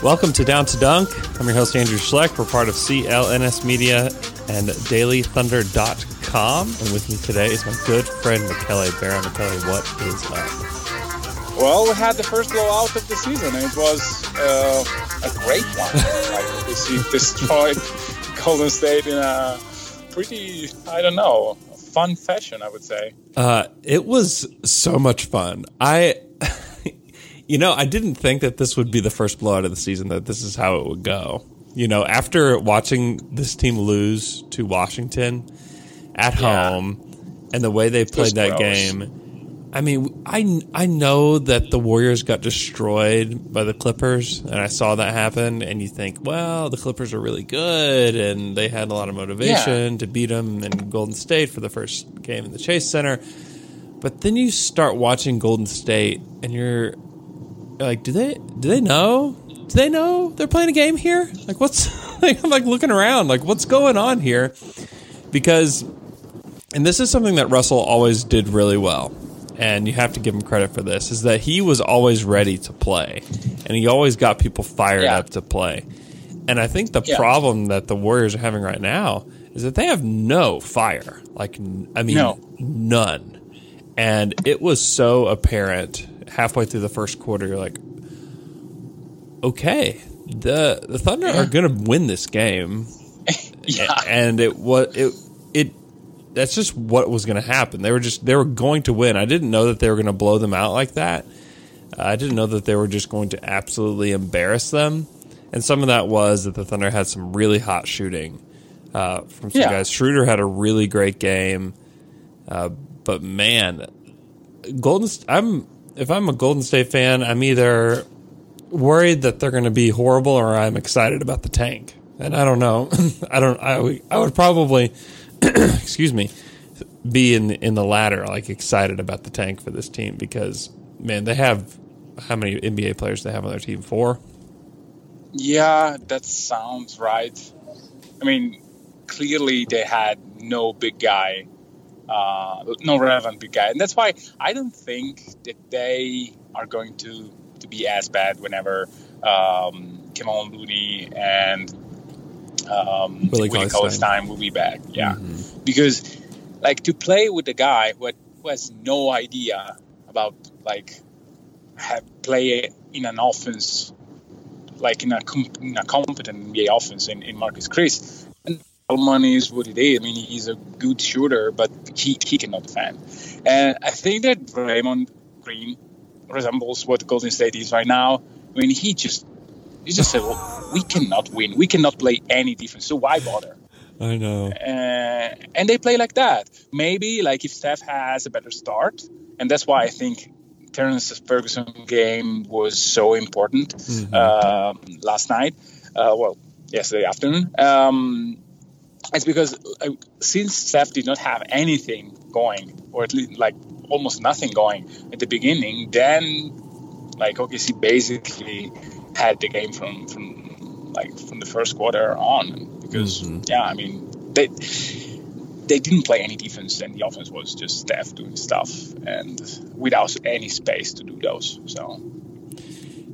Welcome to Down to Dunk. I'm your host, Andrew Schleck. We're part of CLNS Media and DailyThunder.com. And with me today is my good friend, Michele Barra. Michele, what is up? Well, we had the first blowout of the season, and it was uh, a great one. like, we destroyed Golden State in a pretty, I don't know, fun fashion, I would say. Uh, it was so much fun. I. You know, I didn't think that this would be the first blowout of the season, that this is how it would go. You know, after watching this team lose to Washington at yeah. home and the way they played that gross. game, I mean, I, I know that the Warriors got destroyed by the Clippers, and I saw that happen, and you think, well, the Clippers are really good, and they had a lot of motivation yeah. to beat them in Golden State for the first game in the Chase Center. But then you start watching Golden State, and you're like, do they do they know? Do they know they're playing a game here? Like, what's like, I'm like looking around, like, what's going on here? Because, and this is something that Russell always did really well, and you have to give him credit for this, is that he was always ready to play, and he always got people fired yeah. up to play. And I think the yeah. problem that the Warriors are having right now is that they have no fire. Like, I mean, no. none. And it was so apparent halfway through the first quarter, you're like, okay, the the Thunder yeah. are going to win this game. yeah, and it was it it that's just what was going to happen. They were just they were going to win. I didn't know that they were going to blow them out like that. I didn't know that they were just going to absolutely embarrass them. And some of that was that the Thunder had some really hot shooting uh, from some yeah. guys. Schroeder had a really great game, uh, but man, Golden. I'm if I'm a Golden State fan, I'm either worried that they're going to be horrible or I'm excited about the tank. And I don't know. I don't. I, I would probably, excuse me, be in in the latter, like excited about the tank for this team because man, they have how many NBA players they have on their team? Four. Yeah, that sounds right. I mean, clearly they had no big guy uh, no relevant big guy, and that's why I don't think that they are going to to be as bad whenever um, Kevon Looney and um, Willie, Willie time will be back. Yeah, mm-hmm. because like to play with a guy who, had, who has no idea about like have play in an offense like in a, in a competent NBA offense in, in Marquese Chriss money is what it is. I mean, he's a good shooter, but he, he cannot defend. And I think that Draymond Green resembles what Golden State is right now. I mean, he just he just said, "Well, we cannot win. We cannot play any defense. So why bother?" I know. Uh, and they play like that. Maybe like if Steph has a better start, and that's why I think Terrence Ferguson game was so important mm-hmm. uh, last night. Uh, well, yesterday afternoon. Um, it's because uh, since Steph did not have anything going, or at least like almost nothing going at the beginning, then like OKC basically had the game from from like from the first quarter on. Because mm-hmm. yeah, I mean they they didn't play any defense, and the offense was just Steph doing stuff, and without any space to do those. So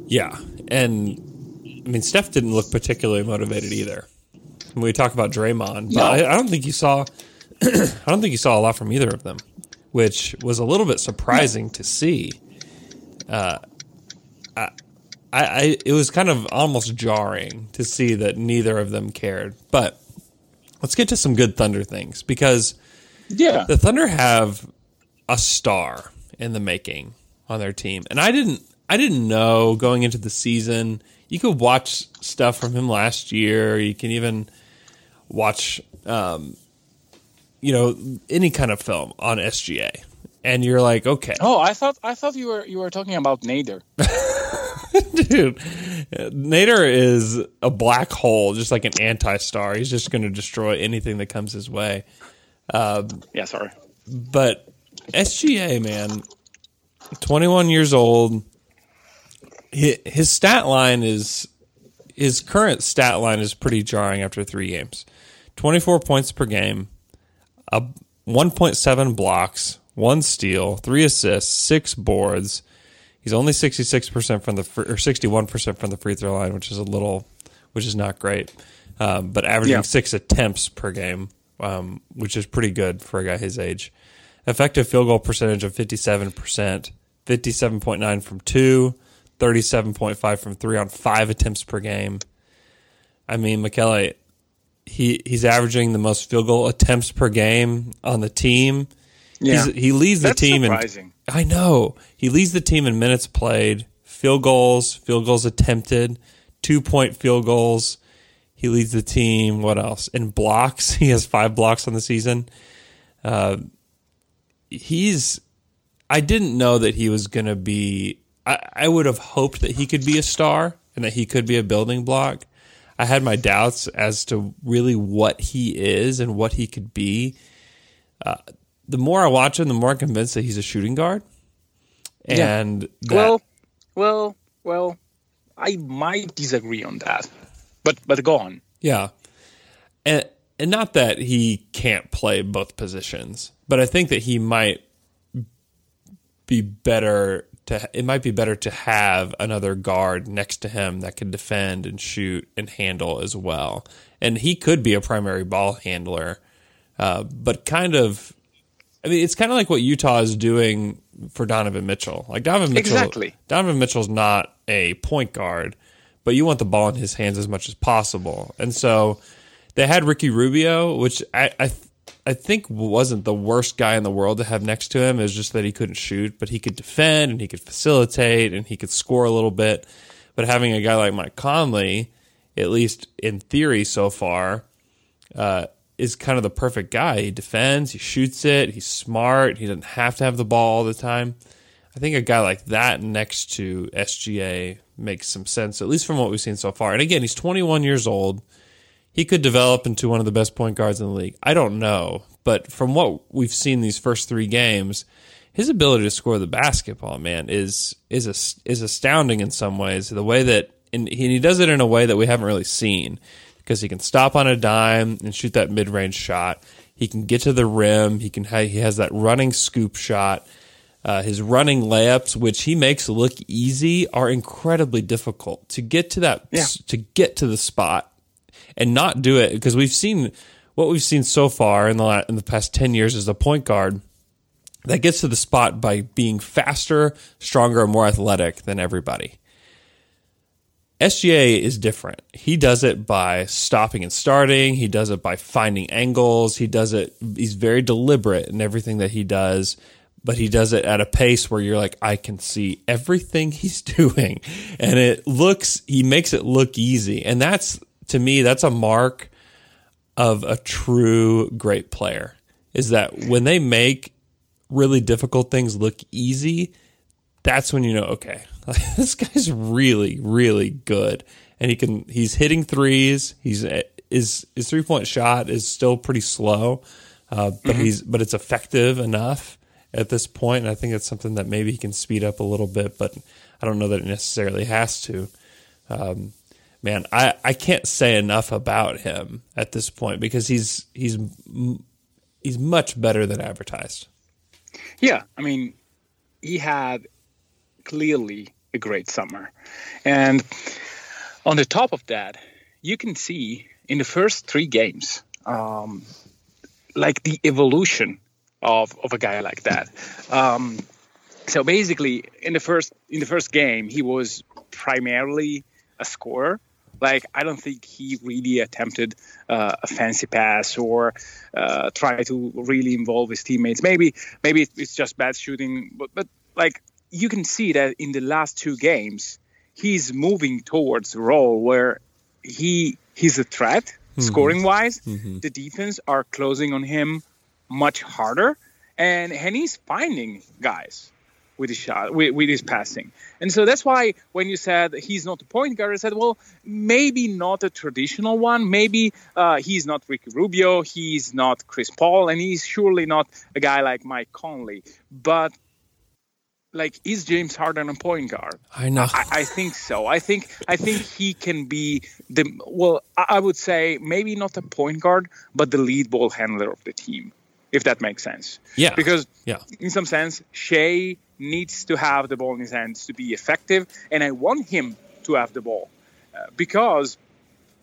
yeah, and I mean Steph didn't look particularly motivated either when we talk about Draymond. No. I, I, don't think you saw. I don't think you saw a lot from either of them, which was a little bit surprising to see. Uh, I, I, it was kind of almost jarring to see that neither of them cared. But let's get to some good Thunder things because yeah, the Thunder have a star in the making on their team, and I didn't. I didn't know going into the season. You could watch stuff from him last year. You can even watch, um, you know, any kind of film on SGA, and you're like, okay. Oh, I thought I thought you were you were talking about Nader. Dude, Nader is a black hole, just like an anti-star. He's just going to destroy anything that comes his way. Um, Yeah, sorry. But SGA, man, 21 years old. His, his stat line is his current stat line is pretty jarring after three games. 24 points per game, a 1.7 blocks, one steal, three assists, six boards. He's only 66% from the fr- or 61% from the free throw line, which is a little, which is not great. Um, but averaging Yeah. six attempts per game, um, which is pretty good for a guy his age. Effective field goal percentage of 57%, 57.9 from two, 37.5 from three on five attempts per game. I mean, Michele, he he's averaging the most field goal attempts per game on the team. Yeah. He's, he leads That's the team surprising. in I know. He leads the team in minutes played, field goals, field goals attempted, two point field goals. He leads the team. What else? In blocks, he has five blocks on the season. Uh, he's. I didn't know that he was going to be. I, I would have hoped that he could be a star and that he could be a building block. I had my doubts as to really what he is and what he could be. Uh, the more I watch him, the more I'm convinced that he's a shooting guard. And that, Well, well, well. I might disagree on that, but but go on. Yeah. And and not that he can't play both positions, but I think that he might be better to it might be better to have another guard next to him that can defend and shoot and handle as well. And he could be a primary ball handler. Uh, but kind of I mean, it's kind of like what Utah is doing for Donovan Mitchell. Like Donovan Mitchell, Exactly. Donovan Mitchell's not a point guard, but you want the ball in his hands as much as possible. And so they had Ricky Rubio, which I I, I think wasn't the worst guy in the world to have next to him. It was just that he couldn't shoot, but he could defend and he could facilitate and he could score a little bit. But having a guy like Mike Conley, at least in theory so far, uh, is kind of the perfect guy. He defends, he shoots it, he's smart, he doesn't have to have the ball all the time. I think a guy like that next to SGA makes some sense, at least from what we've seen so far. And again, he's 21 years old. He could develop into one of the best point guards in the league. I don't know, but from what we've seen these first three games, his ability to score the basketball, man, is is is astounding in some ways. The way that and he does it in a way that we haven't really seen because he can stop on a dime and shoot that mid range shot. He can get to the rim. He can he has that running scoop shot. Uh, his running layups, which he makes look easy, are incredibly difficult to get to that Yeah. to get to the spot and not do it because we've seen what we've seen so far in the in the past ten years as a point guard that gets to the spot by being faster, stronger, and more athletic than everybody. SGA is different. He does it by stopping and starting. He does it by finding angles. He does it. He's very deliberate in everything that he does, but he does it at a pace where you're like, I can see everything he's doing, and it looks. He makes it look easy, and that's to me that's a mark of a true great player. Is that when they make really difficult things look easy, that's when you know, okay, this guy's really, really good, and he can. He's hitting threes. He's his his three point shot is still pretty slow, uh, but he's but it's effective enough at this point, and I think it's something that maybe he can speed up a little bit, but I don't know that it necessarily has to. Um, man, I, I can't say enough about him at this point because he's he's he's much better than advertised. Yeah, I mean, he had clearly a great summer. And on the top of that, you can see in the first three games, um, like the evolution of, of a guy like that. Um, so basically, in the first in the first game, he was primarily a scorer. Like I don't think he really attempted uh, a fancy pass or uh, try to really involve his teammates. Maybe maybe it's just bad shooting, but but like you can see that in the last two games, he's moving towards a role where he he's a threat scoring wise. The defense are closing on him much harder, and and he's finding guys. With his shot, with, with his passing. And so that's why when you said he's not a point guard, I said, well, maybe not a traditional one. Maybe uh, he's not Ricky Rubio, he's not Chris Paul, and he's surely not a guy like Mike Conley. But like is James Harden a point guard? I know. I, I, think so. I think I think he can be the well. I would say maybe not a point guard, but the lead ball handler of the team, if that makes sense. Yeah. Because yeah. in some sense, Shai needs to have the ball in his hands to be effective, and I want him to have the ball uh, because,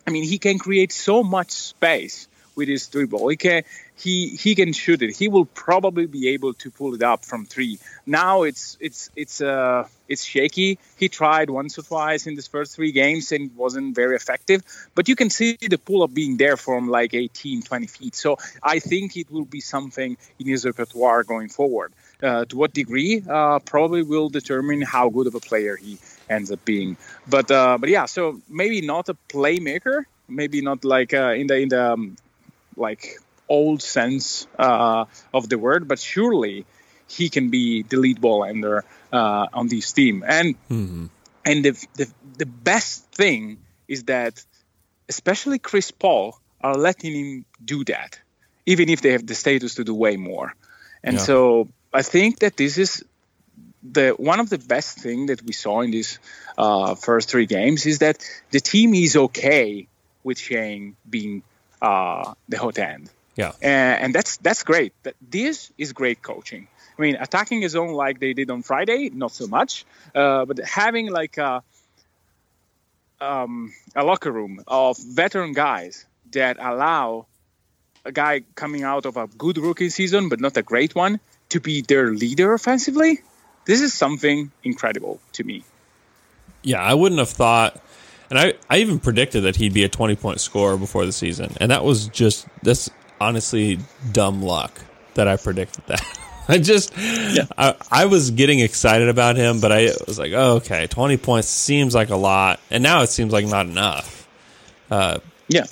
I mean, he can create so much space with his dribble. He can he he can shoot it. He will probably be able to pull it up from three. Now it's it's it's uh it's shaky. He tried once or twice in his first three games and wasn't very effective. But you can see the pull up being there from like 18, 20 feet. So I think it will be something in his repertoire going forward. Uh, to what degree uh, probably will determine how good of a player he ends up being. But uh, but yeah, so maybe not a playmaker, maybe not like uh, in the in the um, like old sense uh, of the word, but surely he can be the lead ball ender uh, on this team. And mm-hmm. and the, the the best thing is that especially Chris Paul are letting him do that, even if they have the status to do way more. And yeah. so I think that this is the one of the best thing that we saw in these uh, first three games is that the team is okay with Shane being uh, the hot end. Yeah, and, and that's that's great. That this is great coaching. I mean, attacking his own like they did on Friday, not so much, uh, but having like a, um, a locker room of veteran guys that allow a guy coming out of a good rookie season, but not a great one, to be their leader offensively. This is something incredible to me. Yeah, I wouldn't have thought and I, I even predicted that he'd be a 20 point scorer before the season. And that was just, that's honestly dumb luck that I predicted that. I just, yeah. I, I was getting excited about him, but I was like, oh, okay, 20 points seems like a lot. And now it seems like not enough. Uh, yeah.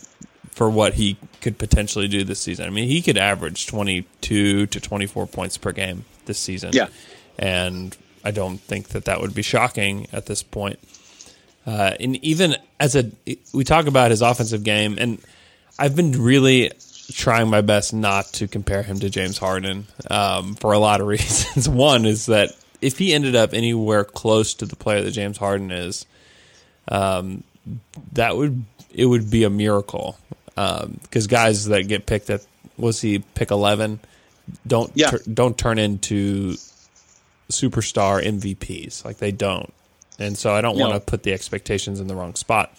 For what he could potentially do this season. I mean, he could average 22 to 24 points per game this season. Yeah. And I don't think that that would be shocking at this point. Uh, and even as a, we talk about his offensive game, and I've been really trying my best not to compare him to James Harden um, for a lot of reasons. One is that if he ended up anywhere close to the player that James Harden is, um, that would it would be a miracle because um, guys that get picked at was he pick eleven don't yeah. don't turn into superstar MVPs like they don't and so I don't no. want to put the expectations in the wrong spot.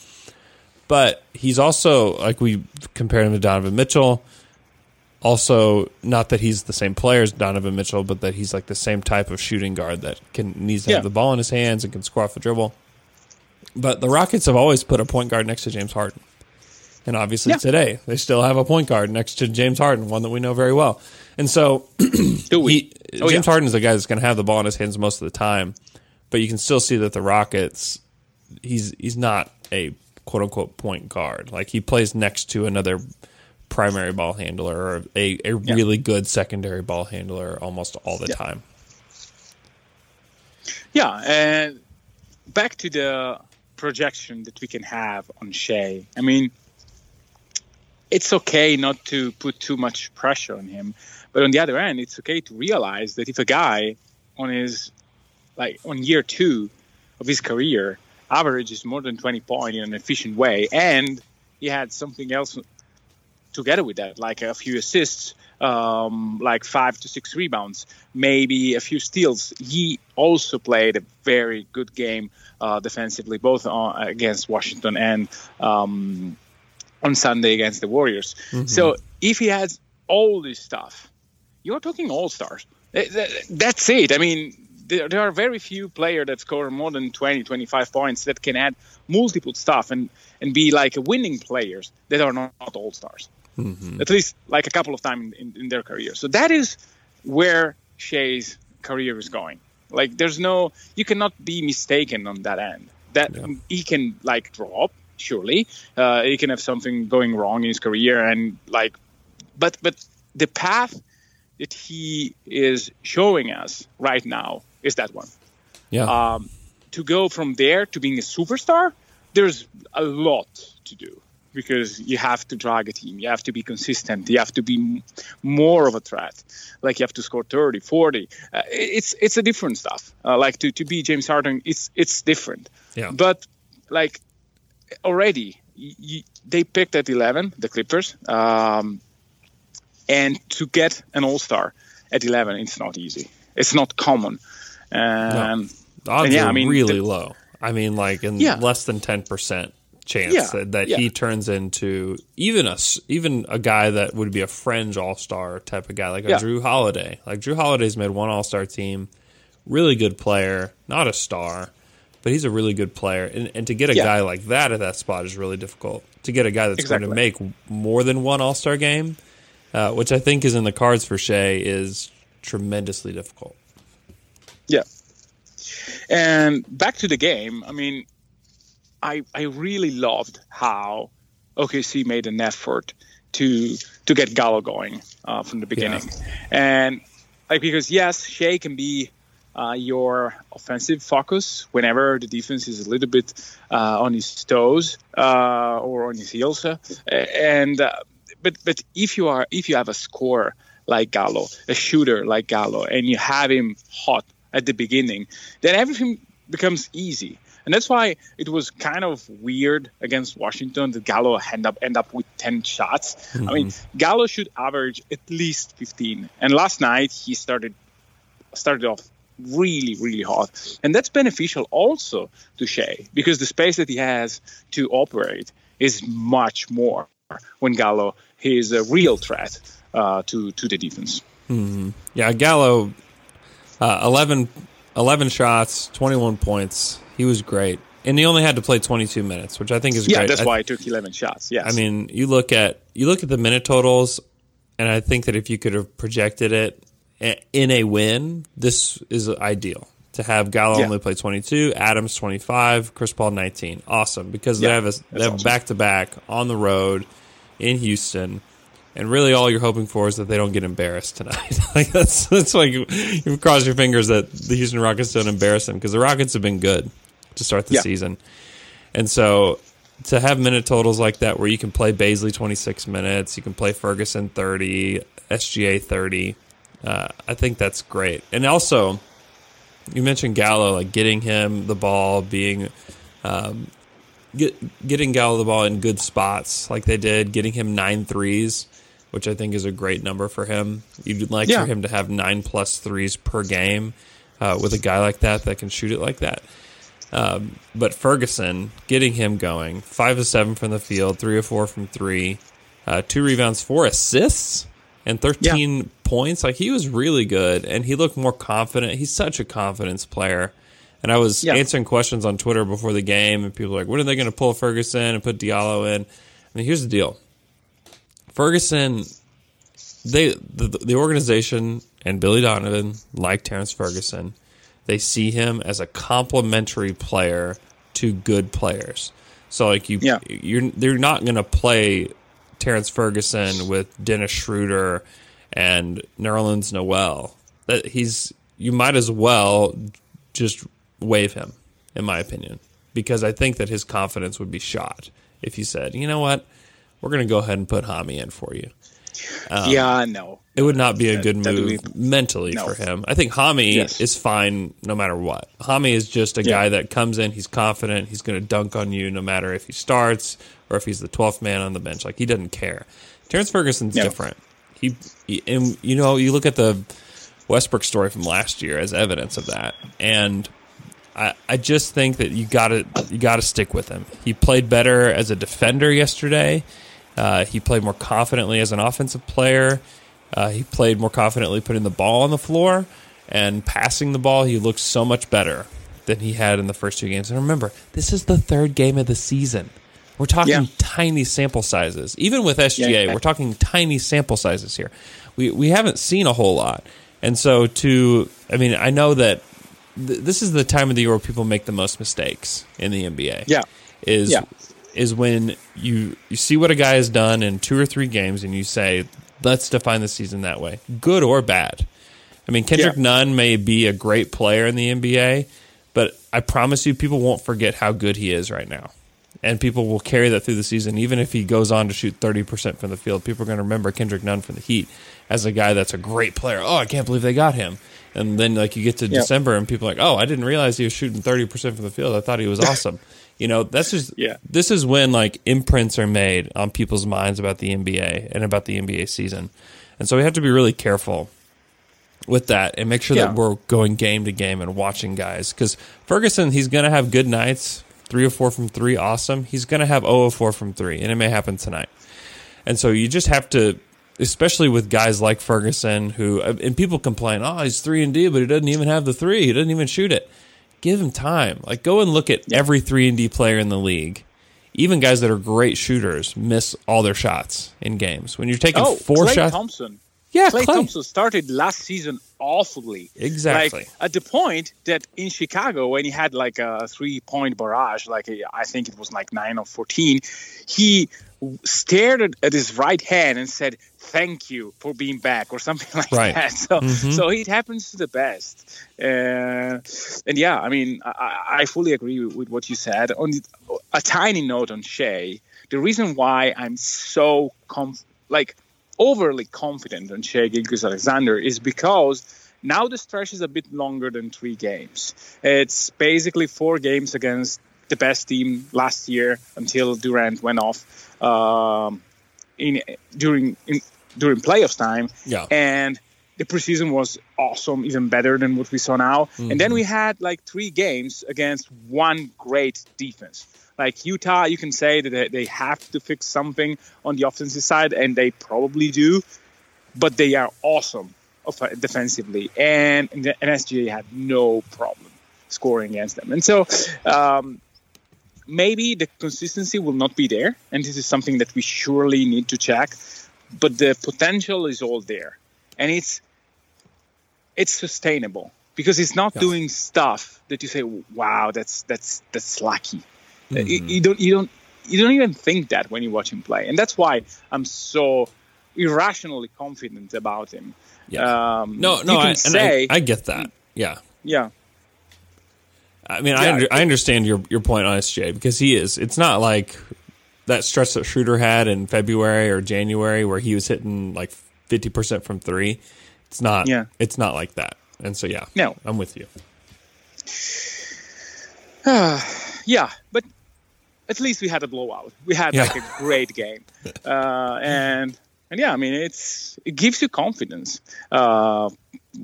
But he's also like we compared him to Donovan Mitchell. Also, not that he's the same player as Donovan Mitchell, but that he's like the same type of shooting guard that can needs to yeah. have the ball in his hands and can score off the dribble. But the Rockets have always put a point guard next to James Harden. And obviously yeah. today they still have a point guard next to James Harden, one that we know very well. And so he, oh, James yeah. Harden is the guy that's going to have the ball in his hands most of the time but you can still see that the Rockets, he's he's not a quote unquote point guard. Like he plays next to another primary ball handler or a, a yeah. really good secondary ball handler almost all the yeah. time. Yeah, and back to the projection that we can have on Shai. I mean, it's okay not to put too much pressure on him, but on the other end, it's okay to realize that if a guy on his like on year two of his career, averages more than 20 points in an efficient way, and he had something else together with that, like a few assists, um, like five to six rebounds, maybe a few steals. He also played a very good game uh, defensively, both on, against Washington and um, on Sunday against the Warriors. Mm-hmm. So if he has all this stuff, you're talking all stars. That's it. I mean, there, are very few players that score more than 20, 25 points that can add multiple stuff and, and be like winning players that are not, not all stars. Mm-hmm. At least like a couple of times in, in, in their career. So that is where Shai's career is going. Like there's no, you cannot be mistaken on that end. That yeah. he can like drop, surely. Uh, he can have something going wrong in his career and like, but but the path that he is showing us right now is that one. Yeah. Um, to go from there to being a superstar, there's a lot to do because you have to drag a team. You have to be consistent. You have to be more of a threat. Like you have to score 30, 40. Uh, it's it's a different stuff. Uh, like to, to be James Harden, it's it's different. Yeah. But like already, y- y- they picked at 11, the Clippers. Um, and to get an All Star at 11, it's not easy. It's not common. Um, The odds and yeah, are I mean, really the- low. I mean, like in Yeah. less than ten percent chance Yeah, that, that yeah. he turns into even a even a guy that would be a fringe All Star type of guy, like a Jrue Holiday. Like Jrue Holiday's made one All Star team, really good player, not a star, but he's a really good player. And, and to get a Yeah. guy like that at that spot is really difficult. To get a guy that's going to make more than one All Star game, uh, which I think is in the cards for Shai, is tremendously difficult. Yeah. And back to the game, I mean, I I really loved how OKC made an effort to to get Gallo going uh, from the beginning, and like because yes, Shai can be uh, your offensive focus whenever the defense is a little bit uh, on his toes uh, or on his heels, uh, and uh, but but if you are if you have a scorer like Gallo, a shooter like Gallo, and you have him hot at the beginning, then everything becomes easy. And that's why it was kind of weird against Washington that Gallo end up end up with 10 shots. I mean, Gallo should average at least 15. And last night he started started off really, really hard. And that's beneficial also to Shai because the space that he has to operate is much more when Gallo is a real threat uh, to, to the defense. Yeah, Gallo, uh, 11, 11 shots, 21 points. He was great. And he only had to play 22 minutes, which I think is Yeah, great. that's I, why I took 11 shots. Yes. I mean, you look at you look at the minute totals, and I think that if you could have projected it in a win, this is ideal to have Gallo Yeah. only play 22, Adams 25, Chris Paul 19. Awesome because they Yeah, have a, they have awesome. back to back on the road in Houston. And really, all you're hoping for is that they don't get embarrassed tonight. like that's that's like you cross your fingers that the Houston Rockets don't embarrass them because the Rockets have been good to start the Yeah. season, and so to have minute totals like that where you can play Bazley 26 minutes, you can play Ferguson 30, SGA 30, uh, I think that's great. And also, you mentioned Gallo, like getting him the ball, being um, get, getting Gallo the ball in good spots, like they did, getting him nine threes, which I think is a great number for him. You'd like Yeah. for him to have nine plus threes per game uh, with a guy like that that can shoot it like that. Um, but Ferguson, getting him going, five of seven from the field, three or four from three, uh, two rebounds, four assists, and thirteen points. Like he was really good, and he looked more confident. He's such a confidence player. And I was Yeah. answering questions on Twitter before the game, and people were like, "When are they going to pull Ferguson and put Diallo in?" I mean, here's the deal: Ferguson, they the, the organization and Billy Donovan like Terrence Ferguson. They see him as a complementary player to good players. So like you, Yeah. you're they're not going to play Terrence Ferguson with Dennis Schroeder and Nerlens Noel. That he's you might as well just waive him, in my opinion, because I think that his confidence would be shot if you said, you know what, we're going to go ahead and put Hami in for you. Um, yeah, no. It would not be a That- good move be- mentally No. for him. I think Hami Yes. is fine no matter what. Hami is just a Yeah. guy that comes in, he's confident, he's going to dunk on you no matter if he starts or if he's the 12th man on the bench. Like he doesn't care. Terrence Ferguson's different. He, he and you know, you look at the Westbrook story from last year as evidence of that. And I, I just think that you got to you got to stick with him. He played better as a defender yesterday. Uh, he played more confidently as an offensive player. Uh, he played more confidently putting the ball on the floor and passing the ball. He looked so much better than he had in the first two games. And remember, this is the third game of the season. We're talking Yeah. tiny sample sizes. Even with SGA, Yeah. we're talking tiny sample sizes here. We we haven't seen a whole lot. And so to I mean, I know that th- this is the time of the year where people make the most mistakes in the NBA. Yeah. Is Yeah. is when you you see what a guy has done in two or three games and you say, let's define the season that way. Good or bad. I mean, Kendrick Yeah. Nunn may be a great player in the NBA, but I promise you, people won't forget how good he is right now. And people will carry that through the season. Even if he goes on to shoot 30% from the field, people are going to remember Kendrick Nunn from the Heat as a guy that's a great player. Oh, I can't believe they got him. And then, like, you get to Yeah. December and people are like, oh, I didn't realize he was shooting 30% from the field. I thought he was awesome. you know, that's just, Yeah. this is when, like, imprints are made on people's minds about the NBA and about the NBA season. And so we have to be really careful with that and make sure Yeah. that we're going game to game and watching guys. Because Ferguson, he's going to have good nights, three or four from three, awesome. He's going to have 0 of 4 from three, and it may happen tonight. And so you just have to, especially with guys like Ferguson, who, uh, and people complain, oh, he's 3 and D, but he doesn't even have the three. He doesn't even shoot it. Give him time. Like, go and look at every 3 and D player in the league. Even guys that are great shooters miss all their shots in games. When you're taking Oh, four Klay shots. Thompson. Yeah, Clay Klay. Thompson started last season awfully. Exactly. Like at the point that in Chicago, when he had like a three-point barrage, like a, I think it was like nine or fourteen, he stared at, his right hand and said, "Thank you for being back" or something like Right. that. So, Mhm. so it happens to the best. Uh, and yeah, I mean, I, I fully agree with, with what you said. On the, a tiny note on Shai, the reason why I'm so conf- like overly confident on Shai Gilgeous-Alexander is because now the stretch is a bit longer than three games. It's basically four games against the best team last year until Durant went off um, in during in, during playoffs time. Yeah. And the preseason was awesome, even better than what we saw now. And then Mhm. we had like three games against one great defense. Like Utah, you can say that they- have to fix something on the offensive side, and they probably do, but they are awesome defensively. And, and the NSGA had no problem scoring against them. And so um, maybe the consistency will not be there, and this is something that we surely need to check. But the potential is all there, and it's it's sustainable because it's not Yeah. doing stuff that you say, "Wow, that's that's that's lucky." Mm-hmm. You, you don't you don't you don't even think that when you watch him play, and that's why I'm so irrationally confident about him. Yeah. Um, No, no, I, say, I, I get that. Yeah. yeah, I mean, I, Yeah. under, I understand your, your point on SJ because he is. It's not like that stretch that Schroeder had in February or January where he was hitting like 50% from three. It's not, Yeah. it's not like that. And so, yeah, No. I'm with you. Uh, yeah, but at least we had a blowout. We had Yeah. like a great game, uh, and and yeah, I mean it's it gives you confidence. Uh,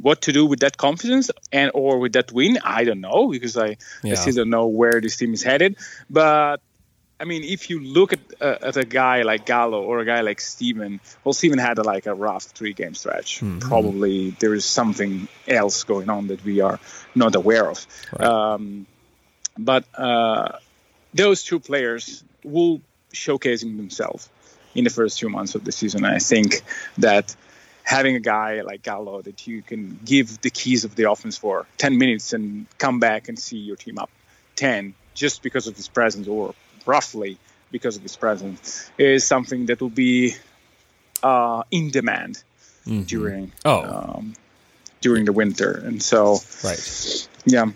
what to do with that confidence and or with that win, I don't know because I, I still don't know where this team is headed. But I mean, if you look at uh, at a guy like Gallo or a guy like Steven, well, Steven had a, like a rough three game stretch. Probably there is something else going on that we are not aware of. Um, but uh, those two players will showcasing themselves in the first few months of the season. I think that having a guy like Gallo that you can give the keys of the offense for 10 minutes and come back and see your team up 10 just because of his presence or roughly because of his presence is something that will be uh, in demand during Oh. um, during the winter. And so, Right. yeah,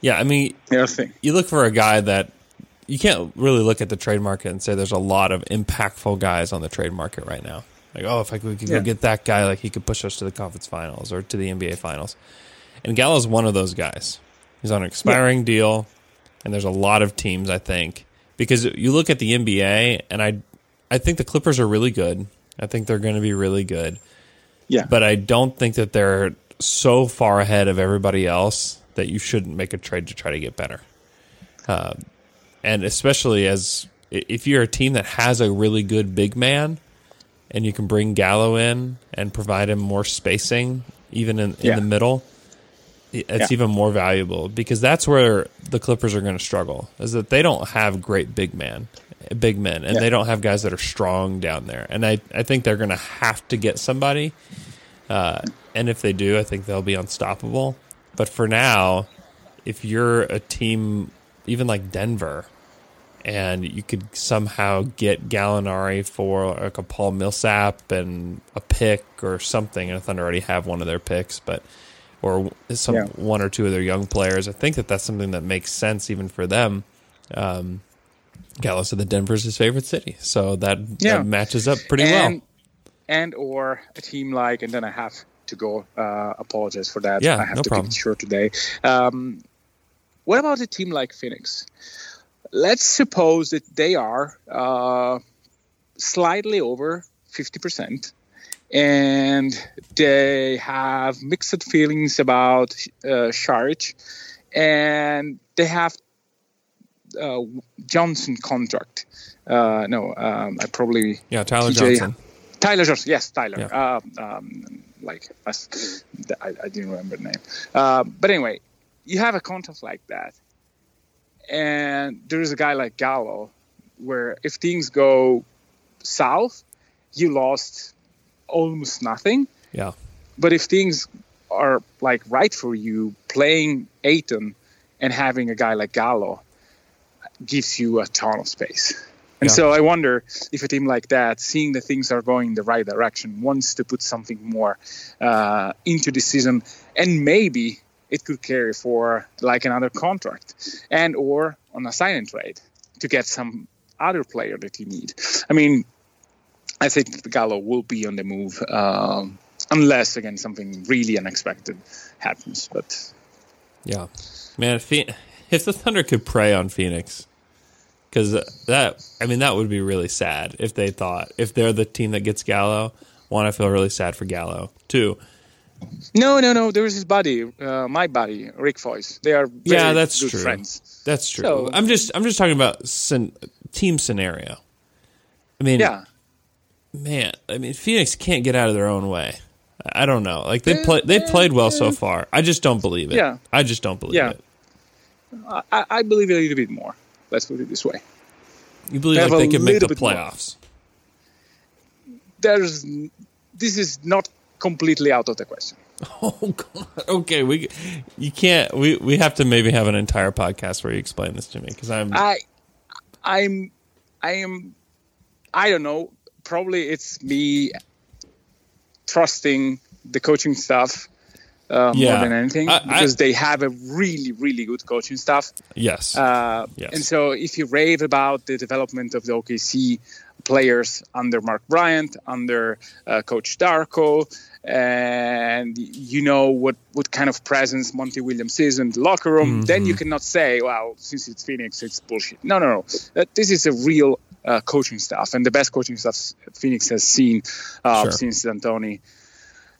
Yeah. I mean, other thing. you look for a guy that you can't really look at the trade market and say there's a lot of impactful guys on the trade market right now. Like, oh, if I could, we could Yeah. go get that guy, like he could push us to the conference finals or to the NBA finals. And Gallo's one of those guys. He's on an expiring deal, and there's a lot of teams, I think, because you look at the NBA, and I, I think the Clippers are really good. I think they're going to be really good Yeah. but I don't think that they're so far ahead of everybody else that you shouldn't make a trade to try to get better. Uh, and especially as if you're a team that has a really good big man, and you can bring Gallo in and provide him more spacing, even in, in Yeah. the middle, it's Yeah. even more valuable because that's where the Clippers are going to struggle. Is that they don't have great big man, big men, and Yeah. they don't have guys that are strong down there. And I, I think they're going to have to get somebody. Uh, and if they do, I think they'll be unstoppable. But for now, if you're a team, even like Denver, and you could somehow get Gallinari for like a Paul Millsap and a pick or something, and the Thunder already have one of their picks, but or some Yeah. one or two of their young players. I think that that's something that makes sense even for them. Um, Gallo said that Denver's his favorite city, so that, Yeah. that matches up pretty and, well. And or a team like, and then I have to go. Uh, apologize for that. Yeah, I have no to problem. keep it short today. Um, what about a team like Phoenix? Let's suppose that they are uh, slightly over fifty percent, and they have mixed feelings about uh, Saric, and they have uh, Johnson contract. Uh, no, um, I probably Yeah, Tyler TJ Johnson. Tyler Johnson, yes, Tyler. Yeah. Um, um, like us, I, I didn't remember the name. Uh, but anyway, you have a contract like that, and there is a guy like Gallo, where if things go south, you lost almost nothing. Yeah, But if things are like right for you, playing Ayton and having a guy like Gallo gives you a ton of space. And Yeah. so I wonder if a team like that, seeing that things are going in the right direction, wants to put something more uh, into the season, and maybe it could carry for like another contract, and or on a sign and trade to get some other player that you need. I mean, I think Gallo will be on the move, um, unless again something really unexpected happens. But yeah, man. If, if the Thunder could prey on Phoenix, because that, I mean, that would be really sad if they thought if they're the team that gets Gallo. One, I feel really sad for Gallo. Two, no, no, no. There is his buddy, uh, my buddy, Rick Foyce. They are very Yeah, that's good true. friends. That's true. So- I'm just I'm just talking about scen- team scenario. I mean, Yeah, man. I mean, Phoenix can't get out of their own way. I don't know. Like they play they eh, played well so eh. far. I just don't believe it. Yeah. I just don't believe Yeah. it. I, I believe a little bit more. Let's put it this way. You believe They like they could make the bit more. playoffs? There's this is not completely out of the question. Oh God. Okay, we you can't. We we have to maybe have an entire podcast where you explain this to me because I'm. I, I'm, I am, I don't know. Probably it's me trusting the coaching staff uh, Yeah. more than anything I- I- because they have a really, really good coaching staff. yes. Uh, Yes. And so, if you rave about the development of the OKC players under Mark Bryant, under uh, Coach Darko, and you know what, what kind of presence Monty Williams is in the locker room, then Mm-hmm. you cannot say, well, since it's Phoenix, it's bullshit. No, no, no. Uh, this is a real uh, coaching staff, and the best coaching staff Phoenix has seen uh, Sure. since D'Antoni.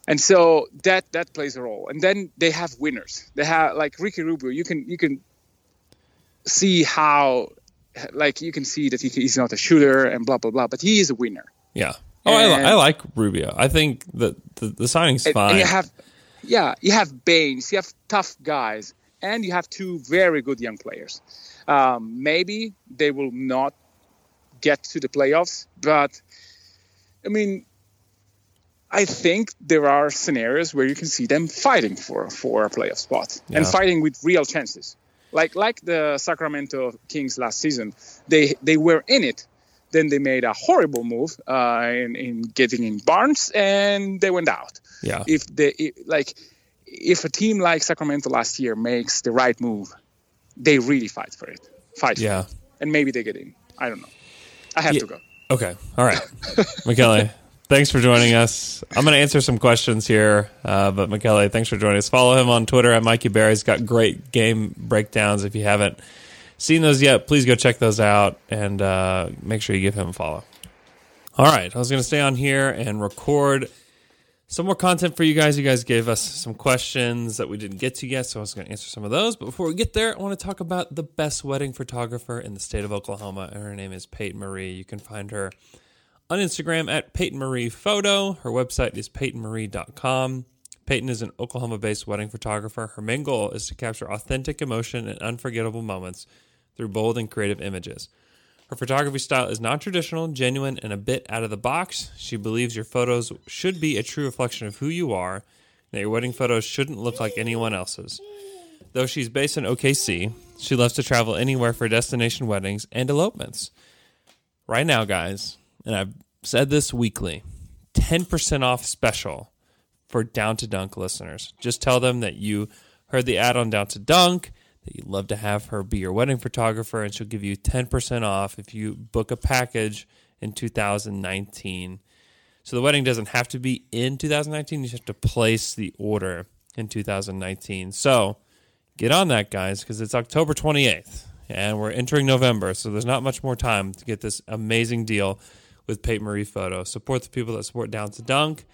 And so that that plays a role. And then they have winners. They have like Ricky Rubio. You can you can see how like you can see that he, he's not a shooter and blah blah blah, but he is a winner. yeah. Oh, I, li- I like Rubio. I think that the, the signing's fine. and you have yeah, you have Baynes, you have tough guys, and you have two very good young players. Um, maybe they will not get to the playoffs, but I mean, I think there are scenarios where you can see them fighting for for a playoff spot and fighting with real chances. Like like the Sacramento Kings last season, they they were in it. Then they made a horrible move uh, in, in getting in Barnes, and they went out yeah. if they i- like if a team like Sacramento last year makes the right move, they really fight for it. Fight Yeah. for it. And maybe they get in. I don't know. I have Yeah. to go. Okay. All right. Michele, thanks for joining us. I'm going to answer some questions here, uh, but Michele, thanks for joining us. Follow him on Twitter at Mikey Berry. He's got great game breakdowns. If you haven't seen those yet, please go check those out and uh, make sure you give him a follow. All right. I was going to stay on here and record some more content for you guys. You guys gave us some questions that we didn't get to yet, so I was going to answer some of those. But before we get there, I want to talk about the best wedding photographer in the state of Oklahoma, and her name is Payton Marie. You can find her on Instagram at Payton Marie Photo. Her website is paytonmarie.com. Payton is an Oklahoma based wedding photographer. Her main goal is to capture authentic emotion and unforgettable moments through bold and creative images. Her photography style is non traditional, genuine, and a bit out of the box. She believes your photos should be a true reflection of who you are, and that your wedding photos shouldn't look like anyone else's. Though she's based in OKC, she loves to travel anywhere for destination weddings and elopements. Right now, guys, and I've said this weekly 10% off special for Down to Dunk listeners. Just tell them that you heard the ad on Down to Dunk, that you'd love to have her be your wedding photographer, and she'll give you 10% off if you book a package in 2019. So the wedding doesn't have to be in 2019, you just have to place the order in 2019. So get on that, guys, because it's October 28th and we're entering November, so there's not much more time to get this amazing deal with Payton Marie Photo. Support the people that support Down to Dunk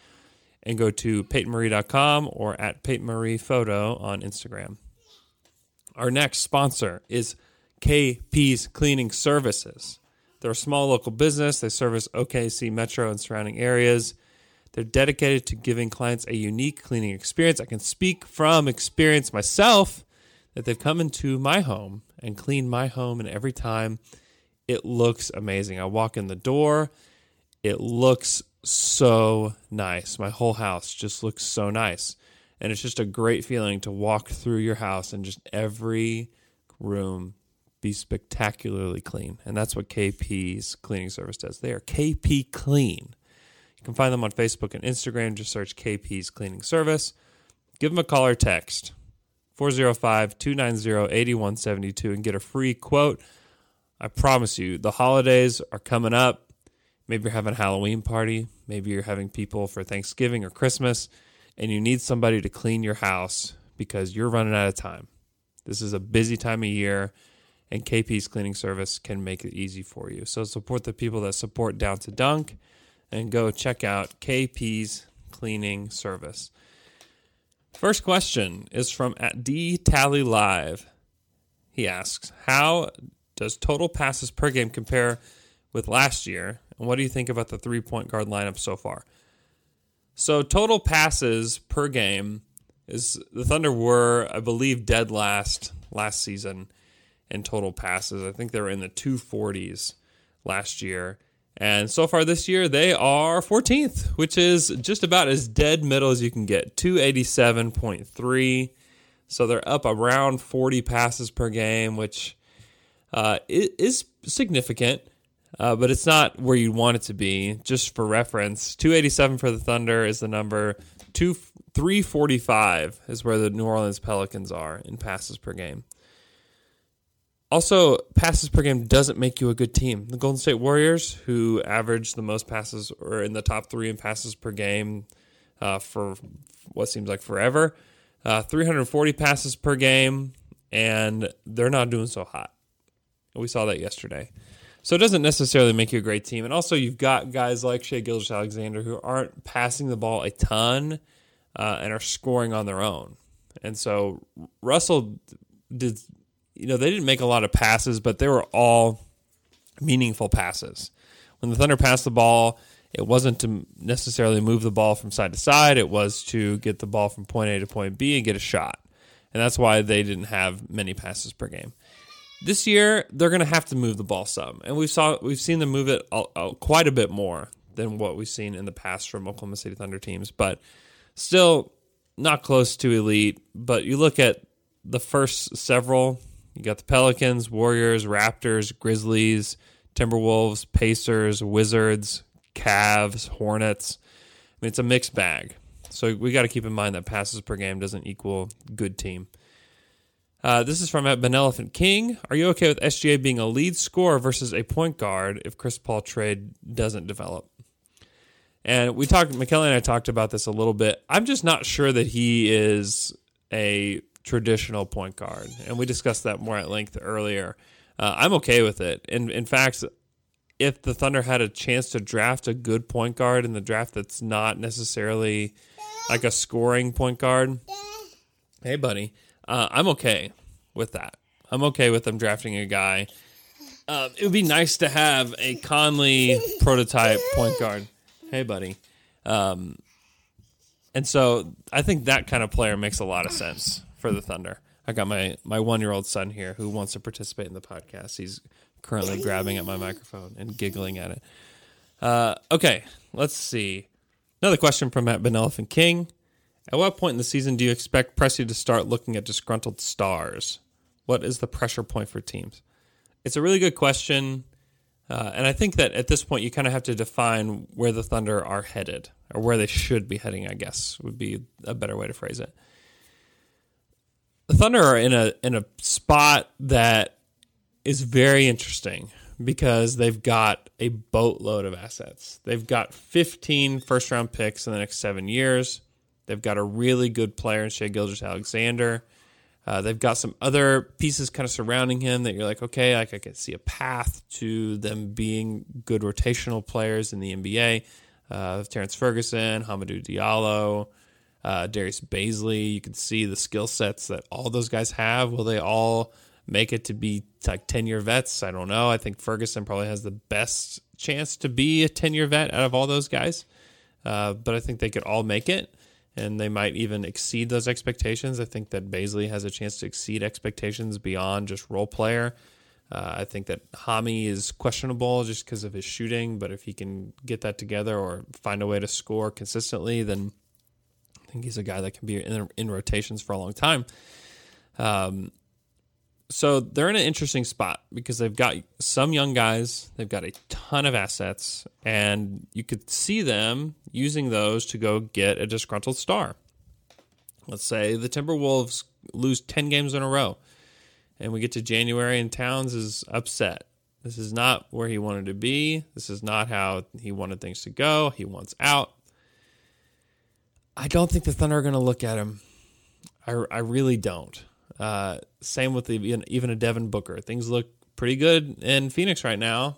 and go to PaytonMarie.com or at Payton Marie Photo on Instagram. Our next sponsor is KP's Cleaning Services. They're a small local business. They service OKC Metro and surrounding areas. They're dedicated to giving clients a unique cleaning experience. I can speak from experience myself that they've come into my home and cleaned my home, and every time it looks amazing. I walk in the door, it looks so nice. My whole house just looks so nice. And it's just a great feeling to walk through your house and just every room be spectacularly clean. And that's what KP's cleaning service does. They are KP Clean. You can find them on Facebook and Instagram. Just search KP's cleaning service. Give them a call or text 405 290 8172 and get a free quote. I promise you, the holidays are coming up. Maybe you're having a Halloween party. Maybe you're having people for Thanksgiving or Christmas, and you need somebody to clean your house because you're running out of time. This is a busy time of year, and KP's cleaning service can make it easy for you. So support the people that support Down to Dunk and go check out KP's cleaning service. First question is from at D Tally Live. He asks, How does total passes per game compare with last year? And what do you think about the three point guard lineup so far? So, total passes per game is the Thunder were, I believe, dead last last season in total passes. I think they were in the 240s last year. And so far this year, they are 14th, which is just about as dead middle as you can get 287.3. So they're up around 40 passes per game, which uh, is significant, uh, but it's not where you'd want it to be. Just for reference, 287 for the Thunder is the number. Two, 345 is where the New Orleans Pelicans are in passes per game. Also, passes per game doesn't make you a good team. The Golden State Warriors, who average the most passes or in the top three in passes per game uh, for what seems like forever, uh, 340 passes per game, and they're not doing so hot. We saw that yesterday. So it doesn't necessarily make you a great team. And also, you've got guys like Shai Gilgeous-Alexander who aren't passing the ball a ton uh, and are scoring on their own. And so Russell did you know, they didn't make a lot of passes, but they were all meaningful passes. When the Thunder passed the ball, it wasn't to necessarily move the ball from side to side, it was to get the ball from point A to point B and get a shot. And that's why they didn't have many passes per game. This year, they're going to have to move the ball some, and we saw we've seen them move it quite a bit more than what we've seen in the past from Oklahoma City Thunder teams, but still not close to elite. But you look at the first several you got the Pelicans, Warriors, Raptors, Grizzlies, Timberwolves, Pacers, Wizards, Cavs, Hornets. I mean, it's a mixed bag. So we got to keep in mind that passes per game doesn't equal good team. Uh, this is from Ben Elephant King. Are you okay with SGA being a lead scorer versus a point guard if Chris Paul trade doesn't develop? And we talked, McKelly and I talked about this a little bit. I'm just not sure that he is a traditional point guard, and we discussed that more at length earlier. Uh, I'm okay with it. And in fact, if the Thunder had a chance to draft a good point guard in the draft that's not necessarily like a scoring point guard, hey, buddy, uh, I'm okay with that. I'm okay with them drafting a guy. Uh, it would be nice to have a Conley prototype point guard. Hey, buddy. Um, and so I think that kind of player makes a lot of sense for the Thunder. I got my my one year old son here who wants to participate in the podcast. He's currently grabbing at my microphone and giggling at it. Uh, okay, let's see. Another question from Matt Benelephant King. At what point in the season do you expect Presti to start looking at disgruntled stars? What is the pressure point for teams? It's a really good question. Uh, and I think that at this point, you kind of have to define where the Thunder are headed, or where they should be heading. I guess would be a better way to phrase it. The Thunder are in a in a spot that is very interesting because they've got a boatload of assets. They've got 15 first round picks in the next seven years. They've got a really good player in Shai Gilgeous-Alexander. Uh, they've got some other pieces kind of surrounding him that you're like, okay, like I can see a path to them being good rotational players in the NBA. Uh, Terrence Ferguson, Hamidou Diallo, uh, Darius Bazley. You can see the skill sets that all those guys have. Will they all make it to be like 10 year vets? I don't know. I think Ferguson probably has the best chance to be a 10 year vet out of all those guys. Uh, but I think they could all make it and they might even exceed those expectations. I think that Bazley has a chance to exceed expectations beyond just role player. Uh, I think that Hami is questionable just because of his shooting, but if he can get that together or find a way to score consistently, then I think he's a guy that can be in, in rotations for a long time. Um, so they're in an interesting spot because they've got some young guys, they've got a ton of assets, and you could see them using those to go get a disgruntled star. Let's say the Timberwolves lose 10 games in a row, and we get to January and Towns is upset. This is not where he wanted to be. This is not how he wanted things to go. He wants out. I don't think the Thunder are going to look at him. I, I really don't. Uh, same with the, even a Devin Booker. Things look pretty good in Phoenix right now.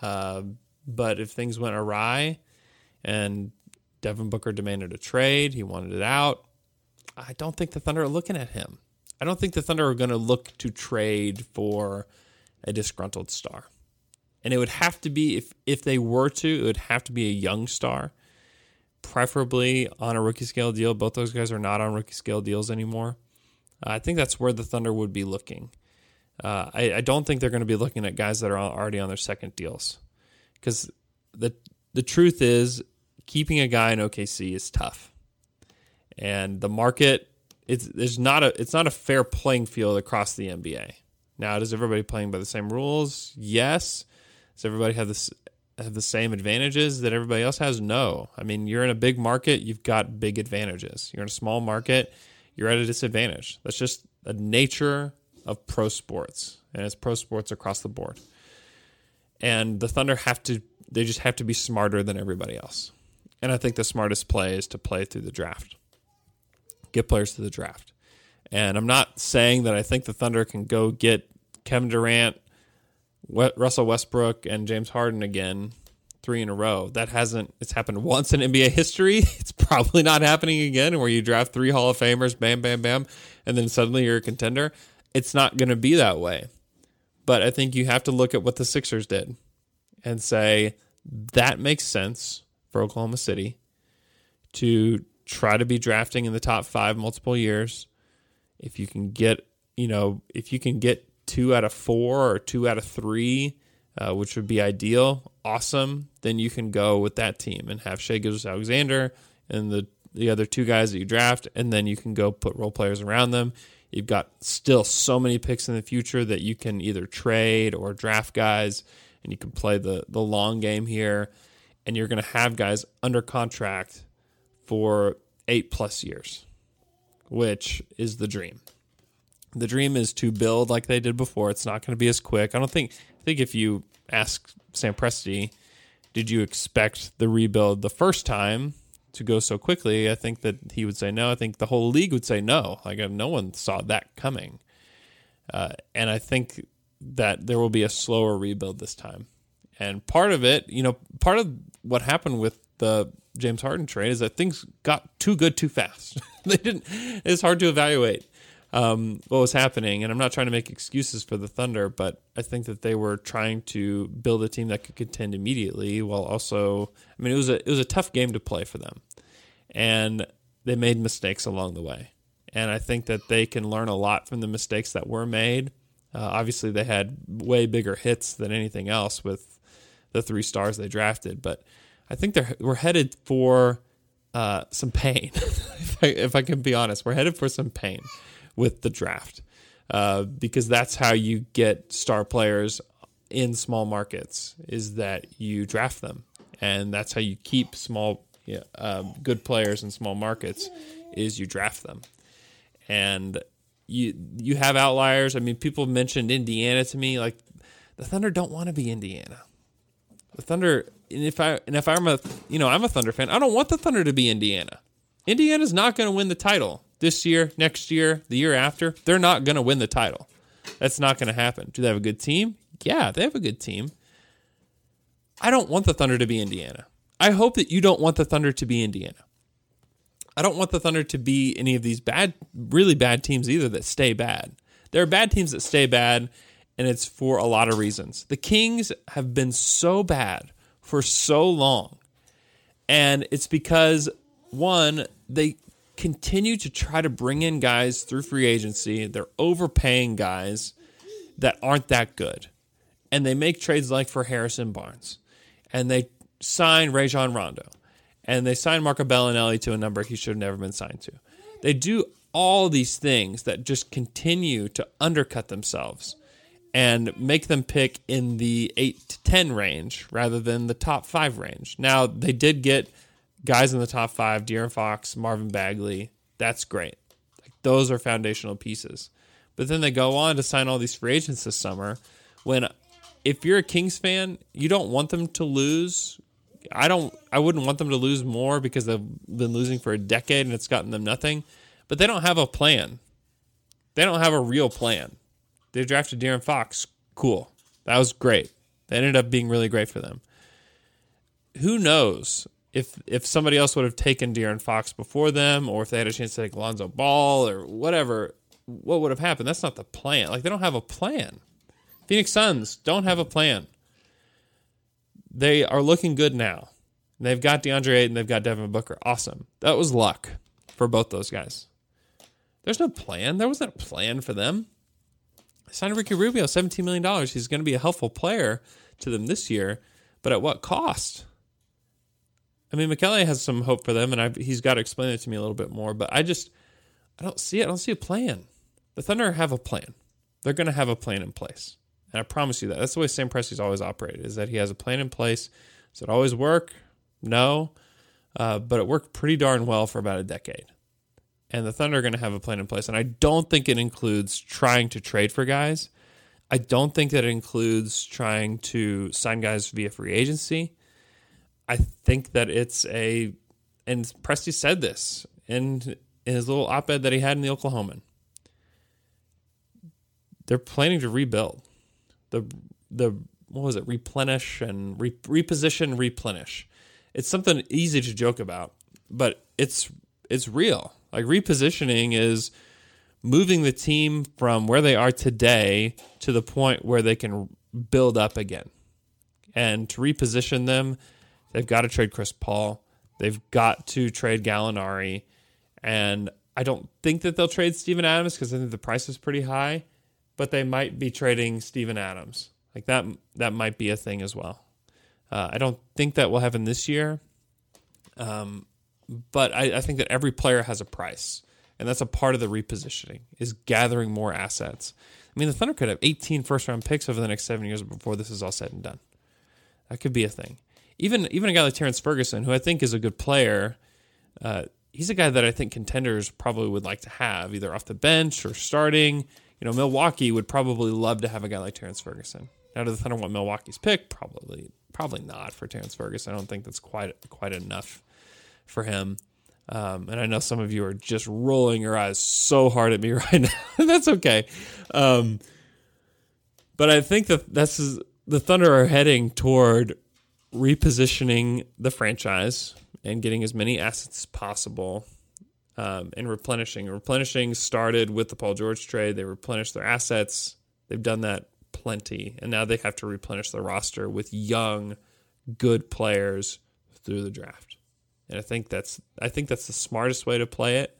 Uh, but if things went awry and Devin Booker demanded a trade, he wanted it out, I don't think the Thunder are looking at him. I don't think the Thunder are going to look to trade for a disgruntled star. And it would have to be, if, if they were to, it would have to be a young star, preferably on a rookie scale deal. Both those guys are not on rookie scale deals anymore. Uh, I think that's where the Thunder would be looking. Uh, I, I, don't think they're going to be looking at guys that are already on their second deals, because the the truth is, keeping a guy in OKC is tough, and the market it's not a it's not a fair playing field across the NBA. Now, does everybody playing by the same rules? Yes. Does everybody have this have the same advantages that everybody else has? No. I mean, you're in a big market, you've got big advantages. You're in a small market, you're at a disadvantage. That's just the nature of pro sports, and it's pro sports across the board. And the Thunder have to, they just have to be smarter than everybody else. And I think the smartest play is to play through the draft, get players to the draft. And I'm not saying that I think the Thunder can go get Kevin Durant, Russell Westbrook, and James Harden again three in a row. That hasn't, it's happened once in NBA history. It's probably not happening again where you draft three Hall of Famers, bam, bam, bam, and then suddenly you're a contender. It's not going to be that way. But I think you have to look at what the Sixers did and say that makes sense for Oklahoma City to try to be drafting in the top five multiple years. If you can get, you know, if you can get two out of four or two out of three uh, which would be ideal, awesome, then you can go with that team and have Shai Gilgeous-Alexander and the the other two guys that you draft, and then you can go put role players around them. You've got still so many picks in the future that you can either trade or draft guys, and you can play the the long game here. And you're going to have guys under contract for eight plus years, which is the dream. The dream is to build like they did before. It's not going to be as quick. I don't think. Think if you ask Sam Presti, did you expect the rebuild the first time to go so quickly? I think that he would say no. I think the whole league would say no. Like no one saw that coming. Uh, and I think that there will be a slower rebuild this time. And part of it, you know, part of what happened with the James Harden trade is that things got too good too fast. they didn't. It's hard to evaluate um, what was happening. And I'm not trying to make excuses for the Thunder, but I think that they were trying to build a team that could contend immediately while also, I mean, it was a it was a tough game to play for them, and they made mistakes along the way. And I think that they can learn a lot from the mistakes that were made. Uh, obviously, they had way bigger hits than anything else with the three stars they drafted, but I think they're we're headed for uh, some pain. if, I, if I can be honest, we're headed for some pain with the draft uh, because that's how you get star players in small markets is that you draft them, and that's how you keep small, yeah, um, good players in small markets. Is you draft them, and you you have outliers. I mean, people mentioned Indiana to me. Like the Thunder don't want to be Indiana. The Thunder, and if I and if I'm a you know I'm a Thunder fan, I don't want the Thunder to be Indiana. Indiana's not going to win the title this year, next year, the year after. They're not going to win the title. That's not going to happen. Do they have a good team? Yeah, they have a good team. I don't want the Thunder to be Indiana. I hope that you don't want the Thunder to be Indiana. I don't want the Thunder to be any of these bad, really bad teams either that stay bad. There are bad teams that stay bad, and it's for a lot of reasons. The Kings have been so bad for so long, and it's because, one, they continue to try to bring in guys through free agency. They're overpaying guys that aren't that good. And they make trades like for Harrison Barnes. And they sign Rajon Rondo. And they sign Marco Bellinelli to a number he should have never been signed to. They do all these things that just continue to undercut themselves and make them pick in the 8 to 10 range rather than the top 5 range. Now, they did get guys in the top 5, De'Aaron Fox, Marvin Bagley. That's great. Like, those are foundational pieces. But then they go on to sign all these free agents this summer when if you're a Kings fan, you don't want them to lose. I don't I wouldn't want them to lose more because they've been losing for a decade and it's gotten them nothing. But they don't have a plan. They don't have a real plan. They drafted De'Aaron Fox. Cool. That was great. That ended up being really great for them. Who knows if if somebody else would have taken De'Aaron Fox before them, or if they had a chance to take Lonzo Ball or whatever, what would have happened? That's not the plan. Like they don't have a plan. Phoenix Suns don't have a plan. They are looking good now. They've got DeAndre Ayton, they've got Devin Booker. Awesome. That was luck for both those guys. There's no plan. There wasn't a plan for them. Signed Ricky Rubio, $17 million. He's going to be a helpful player to them this year, but at what cost? I mean, Michele has some hope for them, and I've, he's got to explain it to me a little bit more, but I just, I don't see it. I don't see a plan. The Thunder have a plan. They're going to have a plan in place. And I promise you that. That's the way Sam Presti's always operated, is that he has a plan in place. Does it always work? No. Uh, but it worked pretty darn well for about a decade. And the Thunder are going to have a plan in place. And I don't think it includes trying to trade for guys. I don't think that it includes trying to sign guys via free agency. I think that it's a, and Presti said this in, in his little op ed that he had in the Oklahoman. They're planning to rebuild. The the what was it? Replenish and re, reposition replenish. It's something easy to joke about but it's it's real. Like repositioning is moving the team from where they are today to the point where they can build up again. And to reposition them they've got to trade chris paul they've got to trade gallinari and i don't think that they'll trade steven adams because i think the price is pretty high but they might be trading Steven Adams. Like that, that might be a thing as well. Uh, I don't think that will happen this year, um, but I, I, think that every player has a price, and that's a part of the repositioning is gathering more assets. I mean, the Thunder could have 18 first round picks over the next seven years before this is all said and done. That could be a thing. Even even a guy like Terrence Ferguson, who I think is a good player, uh, he's a guy that I think contenders probably would like to have, either off the bench or starting you know, Milwaukee would probably love to have a guy like Terrence Ferguson. Now, do the Thunder want Milwaukee's pick? Probably, probably not for Terrence Ferguson. I don't think that's quite quite enough for him. Um, and I know some of you are just rolling your eyes so hard at me right now. that's okay. Um, but I think that this is the Thunder are heading toward repositioning the franchise and getting as many assets as possible um, and replenishing. Replenishing started with the Paul George trade. They replenished their assets. They've done that plenty, and now they have to replenish their roster with young, good players through the draft. And I think that's I think that's the smartest way to play it.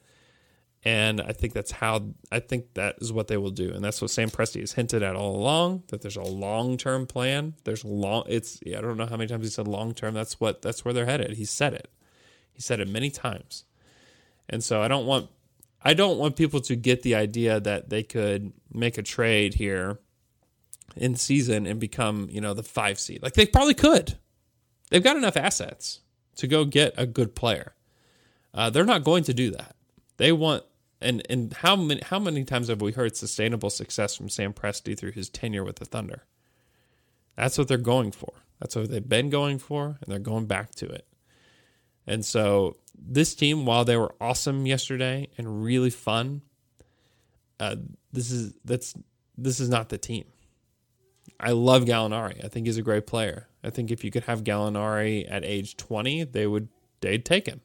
And I think that's how I think that is what they will do, and that's what Sam Presti has hinted at all along. That there's a long term plan. There's long. It's I don't know how many times he said long term. That's what that's where they're headed. He said it. He said it many times. And so I don't want I don't want people to get the idea that they could make a trade here in season and become, you know, the five seed. Like they probably could. They've got enough assets to go get a good player. Uh, they're not going to do that. They want and and how many how many times have we heard sustainable success from Sam Presti through his tenure with the Thunder? That's what they're going for. That's what they've been going for, and they're going back to it. And so this team, while they were awesome yesterday and really fun, uh, this is that's this is not the team. I love Gallinari. I think he's a great player. I think if you could have Gallinari at age 20, they would they'd take him.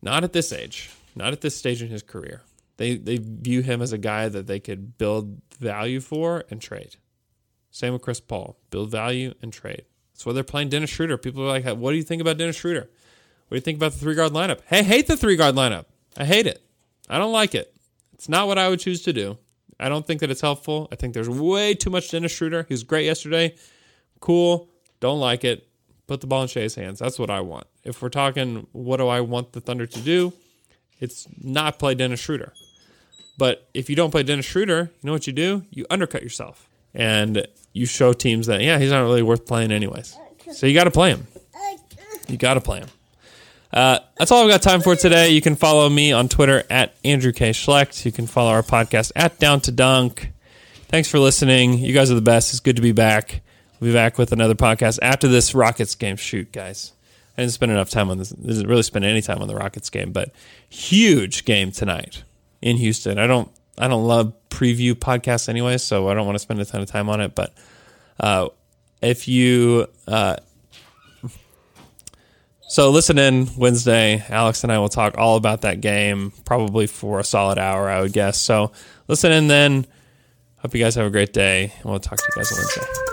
Not at this age. Not at this stage in his career. They they view him as a guy that they could build value for and trade. Same with Chris Paul. Build value and trade. That's why they're playing Dennis Schroeder. People are like, "What do you think about Dennis Schroeder? What do you think about the three guard lineup?" Hey, hate the three guard lineup. I hate it. I don't like it. It's not what I would choose to do. I don't think that it's helpful. I think there's way too much Dennis Schroeder. He was great yesterday. Cool. Don't like it. Put the ball in Shai's hands. That's what I want. If we're talking, what do I want the Thunder to do? It's not play Dennis Schroeder. But if you don't play Dennis Schroeder, you know what you do? You undercut yourself. And you show teams that, yeah, he's not really worth playing anyways. So you got to play him. You got to play him. Uh, that's all I've got time for today. You can follow me on Twitter at Andrew K. Schlecht. You can follow our podcast at Down to Dunk. Thanks for listening. You guys are the best. It's good to be back. We'll be back with another podcast after this Rockets game. Shoot, guys. I didn't spend enough time on this. Didn't really spend any time on the Rockets game, but huge game tonight in Houston. I don't I don't love preview podcasts anyway, so I don't want to spend a ton of time on it. But uh, if you uh, so listen in Wednesday. Alex and I will talk all about that game, probably for a solid hour, I would guess. So listen in then. Hope you guys have a great day, and we'll talk to you guys on Wednesday.